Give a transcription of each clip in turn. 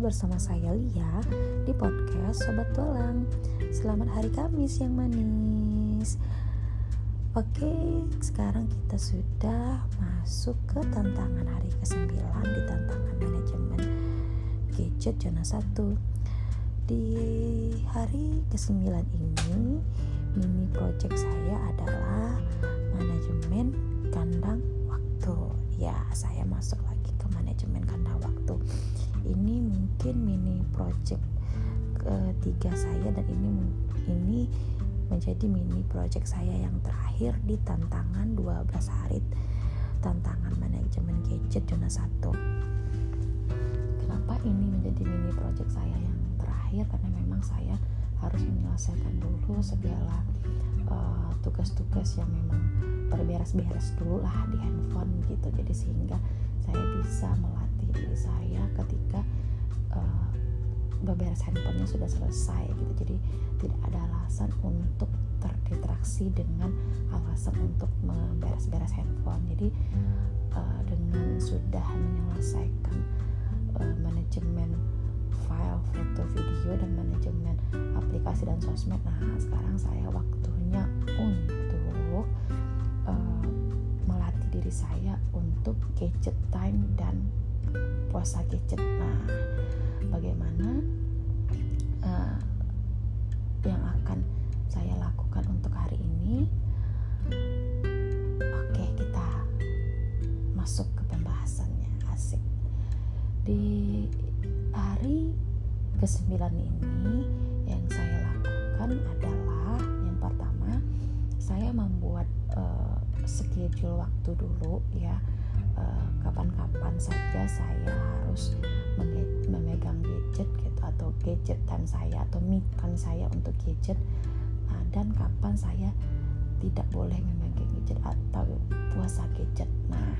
bersama saya Lia di podcast Sobat Tualang. Selamat hari Kamis yang manis. Oke, sekarang kita sudah masuk ke tantangan hari ke-9 di tantangan manajemen gadget zona 1. Di hari ke-9 ini, mini project saya adalah manajemen kandang waktu. Ya, saya masuk lagi ke manajemen kandang waktu ini mungkin mini project ketiga saya dan ini ini menjadi mini project saya yang terakhir di tantangan 12 hari tantangan manajemen gadget zona 1 kenapa ini menjadi mini project saya yang terakhir? Karena memang saya harus menyelesaikan dulu segala eh, tugas-tugas uh, yang memang berberes-beres dulu lah di handphone gitu. Jadi sehingga saya bisa melatih diri saya ketika beberes handphonenya sudah selesai gitu. Jadi tidak ada alasan untuk terdistraksi dengan alasan untuk memberes-beres handphone. Jadi uh, dengan sudah menyelesaikan uh, manajemen file foto video dan manajemen aplikasi dan sosmed nah sekarang saya waktunya untuk uh, melatih diri saya untuk gadget time dan puasa gadget. Nah bagaimana uh, yang akan saya lakukan untuk hari ini. Oke kita masuk ke pembahasannya. Asik. Di hari ke-9 ini yang saya lakukan adalah yang pertama saya membuat uh, schedule waktu dulu ya kapan-kapan saja saya harus memegang gadget gitu atau gadget time saya atau me time saya untuk gadget uh, dan kapan saya tidak boleh memegang gadget atau puasa gadget. Nah,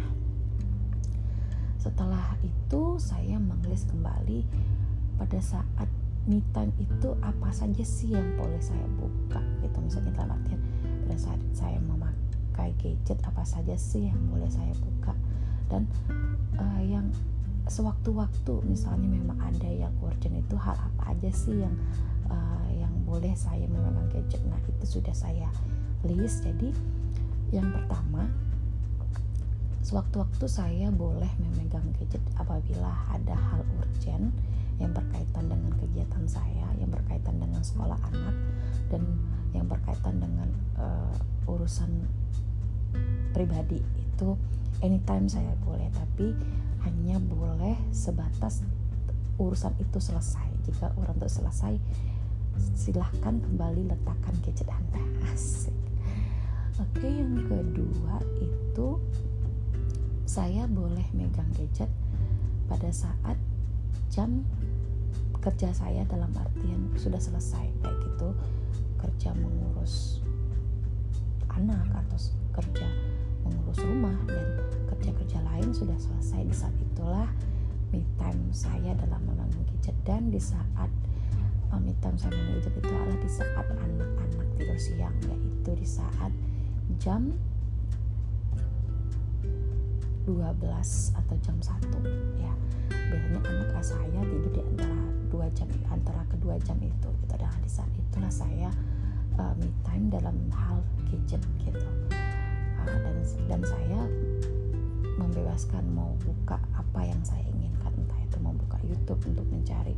setelah itu saya menulis kembali pada saat me time itu apa saja sih yang boleh saya buka gitu misalnya dalam artian pada saat saya memakai gadget apa saja sih yang boleh saya buka dan uh, yang sewaktu-waktu misalnya memang ada yang urgent itu hal apa aja sih yang uh, yang boleh saya memegang gadget? Nah itu sudah saya list. Jadi yang pertama sewaktu-waktu saya boleh memegang gadget apabila ada hal urgent yang berkaitan dengan kegiatan saya yang berkaitan dengan sekolah anak dan yang berkaitan dengan uh, urusan pribadi itu anytime saya boleh tapi hanya boleh sebatas urusan itu selesai. Jika urusan itu selesai silahkan kembali letakkan gadget anda. Asik. Oke yang kedua itu saya boleh megang gadget pada saat jam kerja saya dalam artian sudah selesai kayak gitu. Kerja mengurus anak atau kerja mengurus rumah dan kerja-kerja lain sudah selesai. Di saat itulah me time saya dalam memegang gadget dan di saat uh, me time saya memegang gadget itu adalah di saat anak-anak tidur siang yaitu di saat jam 12 atau jam 1 ya. Biasanya anak saya tidur di antara dua jam antara kedua jam itu. Gitu dan di saat itulah saya uh, me time dalam hal gadget gitu dan dan saya membebaskan mau buka apa yang saya inginkan. Entah itu mau buka YouTube untuk mencari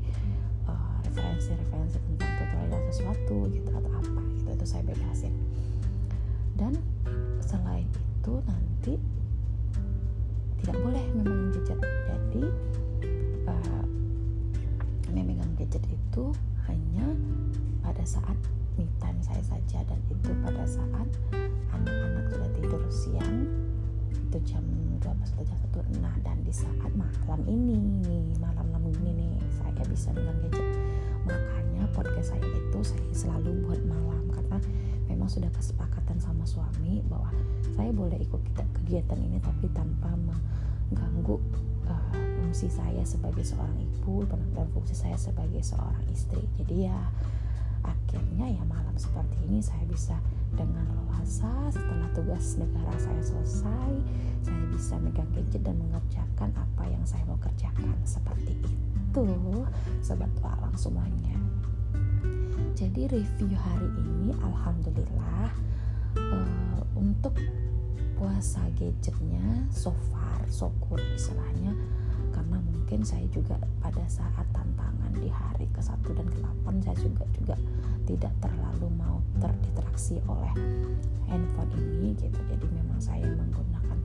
uh, referensi-referensi tentang tutorial sesuatu gitu atau apa gitu itu saya bebasin. Dan selain itu nanti tidak boleh memegang gadget. Jadi uh, memegang gadget itu hanya pada saat me time saya saja. Dan itu pada saat anak-anak sudah tidur siang itu jam 12 atau jam 1 nah dan di saat malam ini nih malam-malam ini nih saya bisa dengan gadget. Makanya podcast saya itu saya selalu buat malam. Karena memang sudah kesepakatan sama suami bahwa saya boleh ikut kegiatan ini tapi tanpa mengganggu uh, fungsi saya sebagai seorang ibu dan fungsi saya sebagai seorang istri. Jadi ya akhirnya ya malam seperti ini saya bisa dengan leluasa setelah tugas negara saya selesai saya bisa megang gadget dan mengerjakan apa yang saya mau kerjakan seperti itu. Sobat walang semuanya jadi review hari ini alhamdulillah uh, untuk puasa gadgetnya so far so good istilahnya karena mungkin saya juga pada saat tantangan di hari ke-1 dan ke-8 saya juga juga tidak terlalu mau terdistraksi oleh handphone ini gitu. Jadi memang saya menggunakan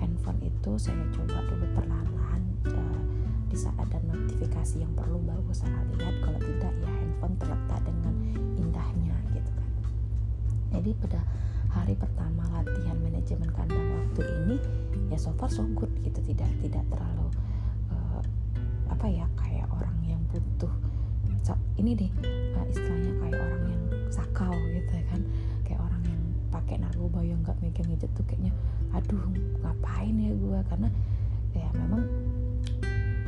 handphone itu saya coba dulu perlahan uh, di saat ada notifikasi yang perlu baru saya lihat kalau tidak ya handphone terletak dengan indahnya gitu kan. Jadi pada hari pertama latihan manajemen kandang waktu ini ya so far so good gitu tidak tidak terlalu apa ya kayak orang yang butuh ini deh uh, istilahnya kayak orang yang sakau gitu kan. Kayak orang yang pakai narkoba yang nggak megang gadget tuh kayaknya aduh ngapain ya gue karena ya memang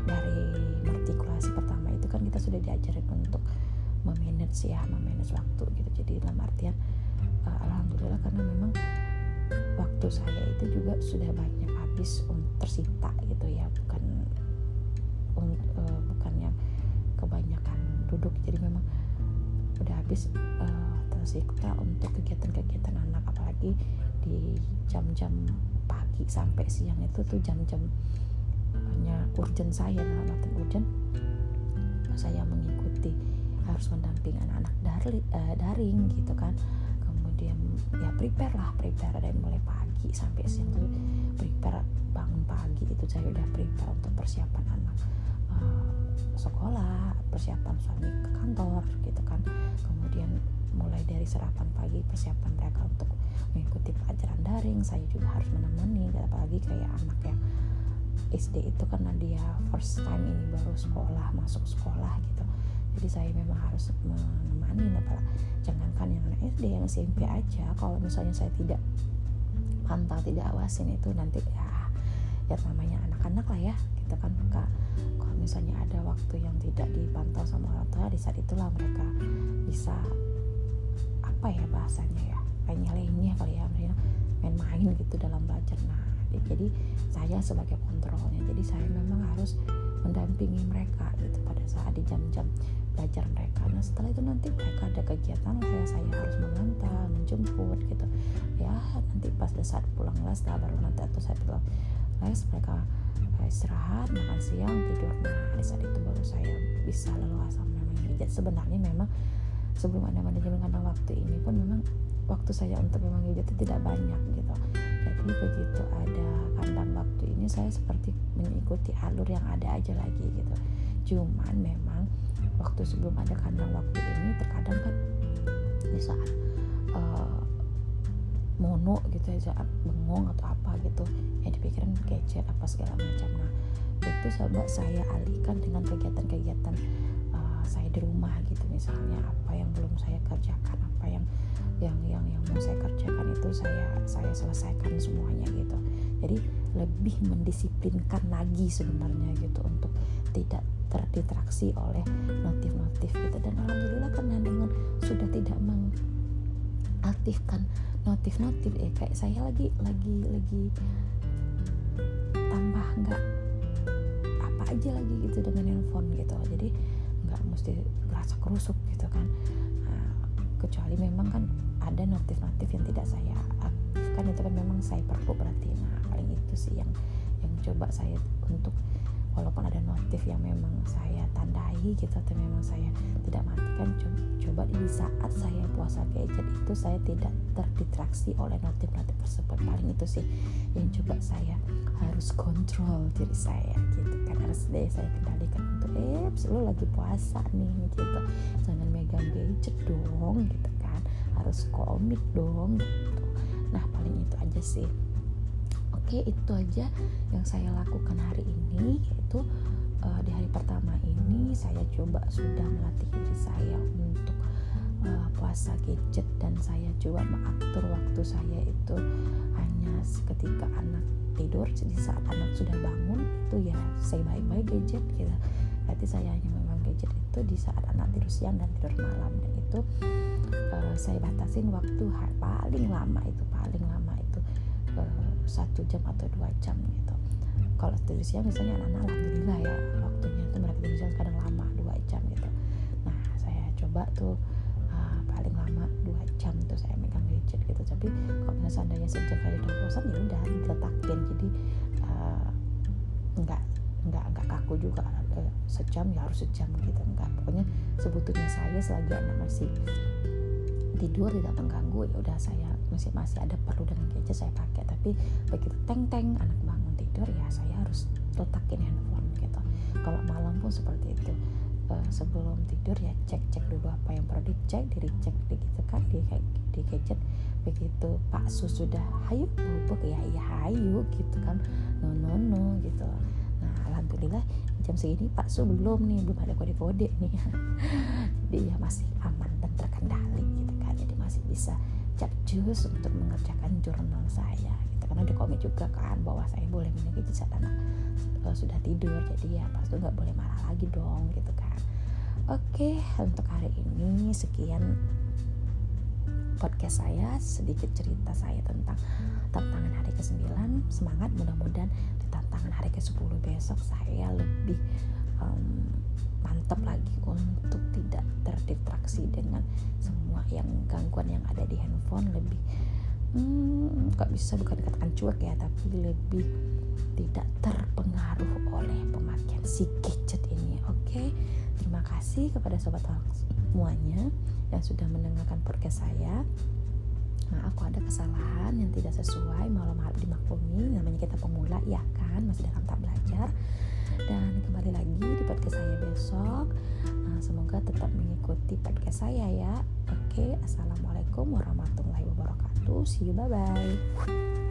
dari artikulasi pertama itu kan kita sudah diajarin untuk memanage ya memanage waktu gitu. Jadi dalam artian uh, alhamdulillah karena memang waktu saya itu juga sudah banyak habis untuk tersita gitu ya bukan uh, bukan yang kebanyakan duduk jadi memang udah habis uh, tersikta untuk kegiatan-kegiatan anak apalagi di jam-jam pagi sampai siang itu tuh jam-jam hanya urgent saya dalam arti urgent saya mengikuti harus mendampingi anak-anak dari, uh, daring gitu kan. Kemudian ya prepare lah prepare dari mulai pagi sampai siang tuh prepare bangun pagi itu saya udah prepare untuk persiapan anak sekolah persiapan suami ke kantor gitu kan. Kemudian mulai dari sarapan pagi persiapan mereka untuk mengikuti pelajaran daring saya juga harus menemani apalagi kayak anak yang SD itu karena dia first time ini baru sekolah masuk sekolah gitu. Jadi saya memang harus menemani apalagi jangankan yang anak SD yang SMP aja. Kalau misalnya saya tidak pantau tidak awasin itu nanti ya ya namanya anak-anak lah ya kita kan kak. Misalnya ada waktu yang tidak dipantau sama orang tua di saat itulah mereka bisa apa ya bahasanya ya kayak lenyeh kali ya main-main gitu dalam belajar. Nah jadi saya sebagai kontrolnya jadi saya memang harus mendampingi mereka gitu pada saat di jam-jam belajar mereka. Nah setelah itu nanti mereka ada kegiatan saya saya harus mengantar menjemput gitu. Ya nanti pas saat pulang les baru nanti atau saya pulang les mereka istirahat makan siang tidur. Nah di saat itu baru saya bisa leluasa memang sebenarnya memang sebelum ada manajemen kandang waktu ini pun memang waktu saya untuk memang gadget itu tidak banyak gitu. Jadi begitu ada kandang waktu ini saya seperti mengikuti alur yang ada aja lagi gitu. Cuman memang waktu sebelum ada kandang waktu ini terkadang kan di saat uh, mono gitu ya bengong atau apa gitu. Yang dipikirin gadget apa segala macam. Nah itu coba saya alihkan dengan kegiatan-kegiatan uh, saya di rumah gitu. Misalnya apa yang belum saya kerjakan apa yang yang yang yang mau saya kerjakan itu saya saya selesaikan semuanya gitu. Jadi lebih mendisiplinkan lagi sebenarnya gitu untuk tidak terdistraksi oleh notif-notif gitu. Dan alhamdulillah karena dengan sudah tidak mengaktifkan notif-notif ya kayak saya lagi lagi lagi tambah nggak apa aja lagi gitu dengan handphone gitu jadi nggak mesti gerasa kerusuk gitu kan. Nah, kecuali memang kan ada notif-notif yang tidak saya aktifkan itu kan memang saya perlu berarti nah paling itu sih yang yang coba saya untuk walaupun ada notif yang memang saya tandai gitu atau memang saya tidak matikan coba di saat saya puasa gadget itu saya tidak terdistraksi oleh notif-notif tersebut. Paling itu sih yang coba saya harus kontrol diri saya gitu kan. Harus deh saya kendalikan untuk eh lu lagi puasa nih gitu. Jangan megang gadget dong gitu kan. Harus komit dong gitu. Nah paling itu aja sih Oke, itu aja yang saya lakukan hari ini yaitu uh, di hari pertama ini saya coba sudah melatih diri saya untuk uh, puasa gadget dan saya coba mengatur waktu saya itu hanya ketika anak tidur di saat anak sudah bangun itu ya saya baik-baik gadget gitu. Berarti saya hanya memang gadget itu di saat anak tidur siang dan tidur malam. Dan itu uh, saya batasin waktu paling lama itu paling satu jam atau dua jam gitu. Kalau tidur siang misalnya anak-anak alhamdulillah ya waktunya itu mereka tidur siang kadang lama dua jam gitu. Nah saya coba tuh uh, paling lama dua jam tuh saya megang gadget gitu. Tapi kalau misalnya seandainya sejam kali udah bosan ya udah diletakin. Jadi uh, nggak nggak nggak kaku juga uh, sejam ya harus sejam gitu. Nggak pokoknya sebetulnya saya selagi anak masih tidur tidak mengganggu ya udah saya masih masih ada perlu dengan gadget saya pakai. Tapi begitu teng teng anak bangun tidur ya saya harus letakin handphone gitu. Kalau malam pun seperti itu. Uh, sebelum tidur ya cek cek dulu apa yang perlu dicek diri cek gitu kan di di gadget. Begitu Pak Su sudah hayu bubuk ya ya hayu gitu kan. No no no gitu. Nah alhamdulillah jam segini Pak Su belum nih belum ada kode-kode nih. Jadi ya masih aman dan terkendali bisa capcus untuk mengerjakan jurnal saya gitu. Karena di komik juga kan bahwa saya boleh minum saat anak uh, sudah tidur jadi ya pas itu nggak boleh marah lagi dong gitu kan. Oke untuk hari ini sekian podcast saya sedikit cerita saya tentang tantangan hari ke-9 semangat mudah-mudahan tantangan hari ke-10 besok saya lebih um, mantap lagi untuk tidak terdistraksi dengan semua yang gangguan yang ada di handphone lebih hmm, nggak bisa bukan dikatakan cuek ya tapi lebih tidak terpengaruh oleh pemakaian si gadget ini oke okay? terima kasih kepada sobat semuanya yang sudah mendengarkan podcast saya tidak sesuai malam harap dimaklumi. Namanya kita pemula ya kan? Masih dalam tahap belajar. Dan kembali lagi di podcast saya besok. Nah, semoga tetap mengikuti podcast saya ya. Oke assalamualaikum warahmatullahi wabarakatuh. See you bye bye